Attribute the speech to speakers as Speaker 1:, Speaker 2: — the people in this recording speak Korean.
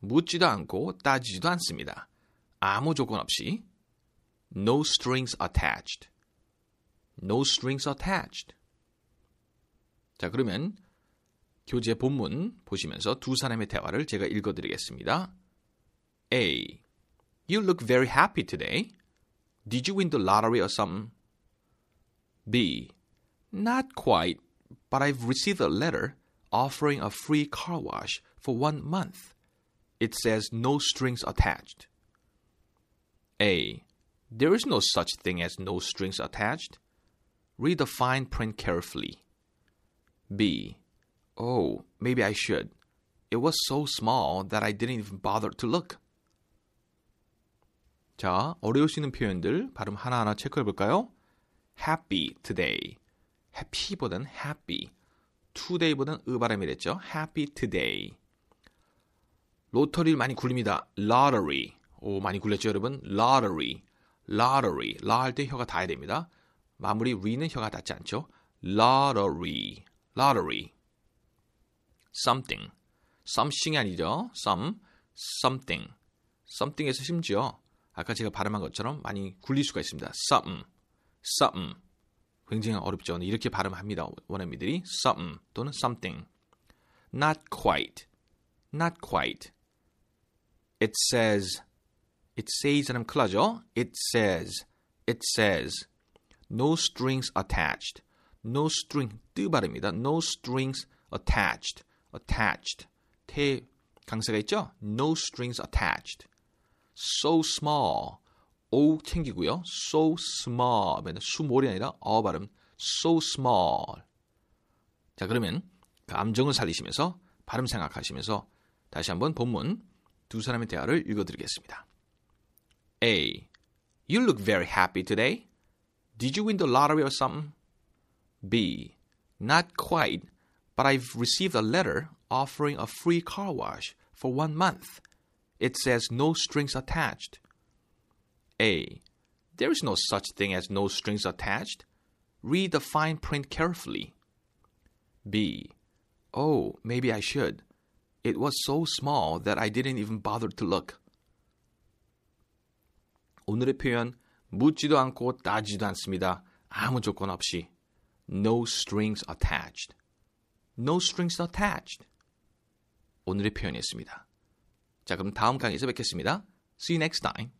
Speaker 1: 묻지도 않고 따지지도 않습니다. 아무 조건 없이 no strings attached. no strings attached. 자, 그러면 교재 본문 보시면서 두 사람의 대화를 제가 읽어 드리겠습니다. A. You look very happy today. Did you win the lottery or something? B. Not quite, but I've received a letter offering a free car wash for one month. It says no strings attached. A. There is no such thing as no strings attached. Read the fine print carefully. B. Oh, maybe I should. It was so small that I didn't even bother to look. 자, 어려우시는 표현들 발음 하나하나 체크해 볼까요? happy today. happy보다는 happy. today보다는 으 발음이 됐죠. happy today. 로터리를 많이 굴립니다. lottery. 오, 많이 굴렸죠, 여러분? lottery. lottery. 라 할 때 혀가 닿아야 됩니다. 마무리 re는 혀가 닿지 않죠. lottery. lottery. something. something이 아니죠. some. something. something에서 심지어 아까 제가 발음한 것처럼 많이 굴릴 수가 있습니다. some. some. 굉장히 어렵죠. 이렇게 발음합니다. 원어민들이 some 또는 something. not quite. not quite. It says. It says 하면 큰일 나죠? It says. It says. No strings attached. No string 뜨 발음입니다. No strings attached. attached. 태 강세가 있죠? No strings attached. So small. O 챙기고요. So small. 수몰이 아니라 어 발음. So small. 자, 그러면 감정을 살리시면서 발음 생각하시면서 다시 한번 본문 두 사람의 대화를 읽어드리겠습니다. A. You look very happy today. Did you win the lottery or something? B. Not quite, but I've received a letter offering a free car wash for one month. It says no strings attached. A. There is no such thing as no strings attached. Read the fine print carefully. B. Oh, maybe I should. It was so small that I didn't even bother to look. 오늘의 표현 묻지도 않고 따지도 않습니다. 아무 조건 없이 no strings attached. no strings attached. 오늘의 표현이었습니다. 자, 그럼 다음 강의에서 뵙겠습니다. See you next time.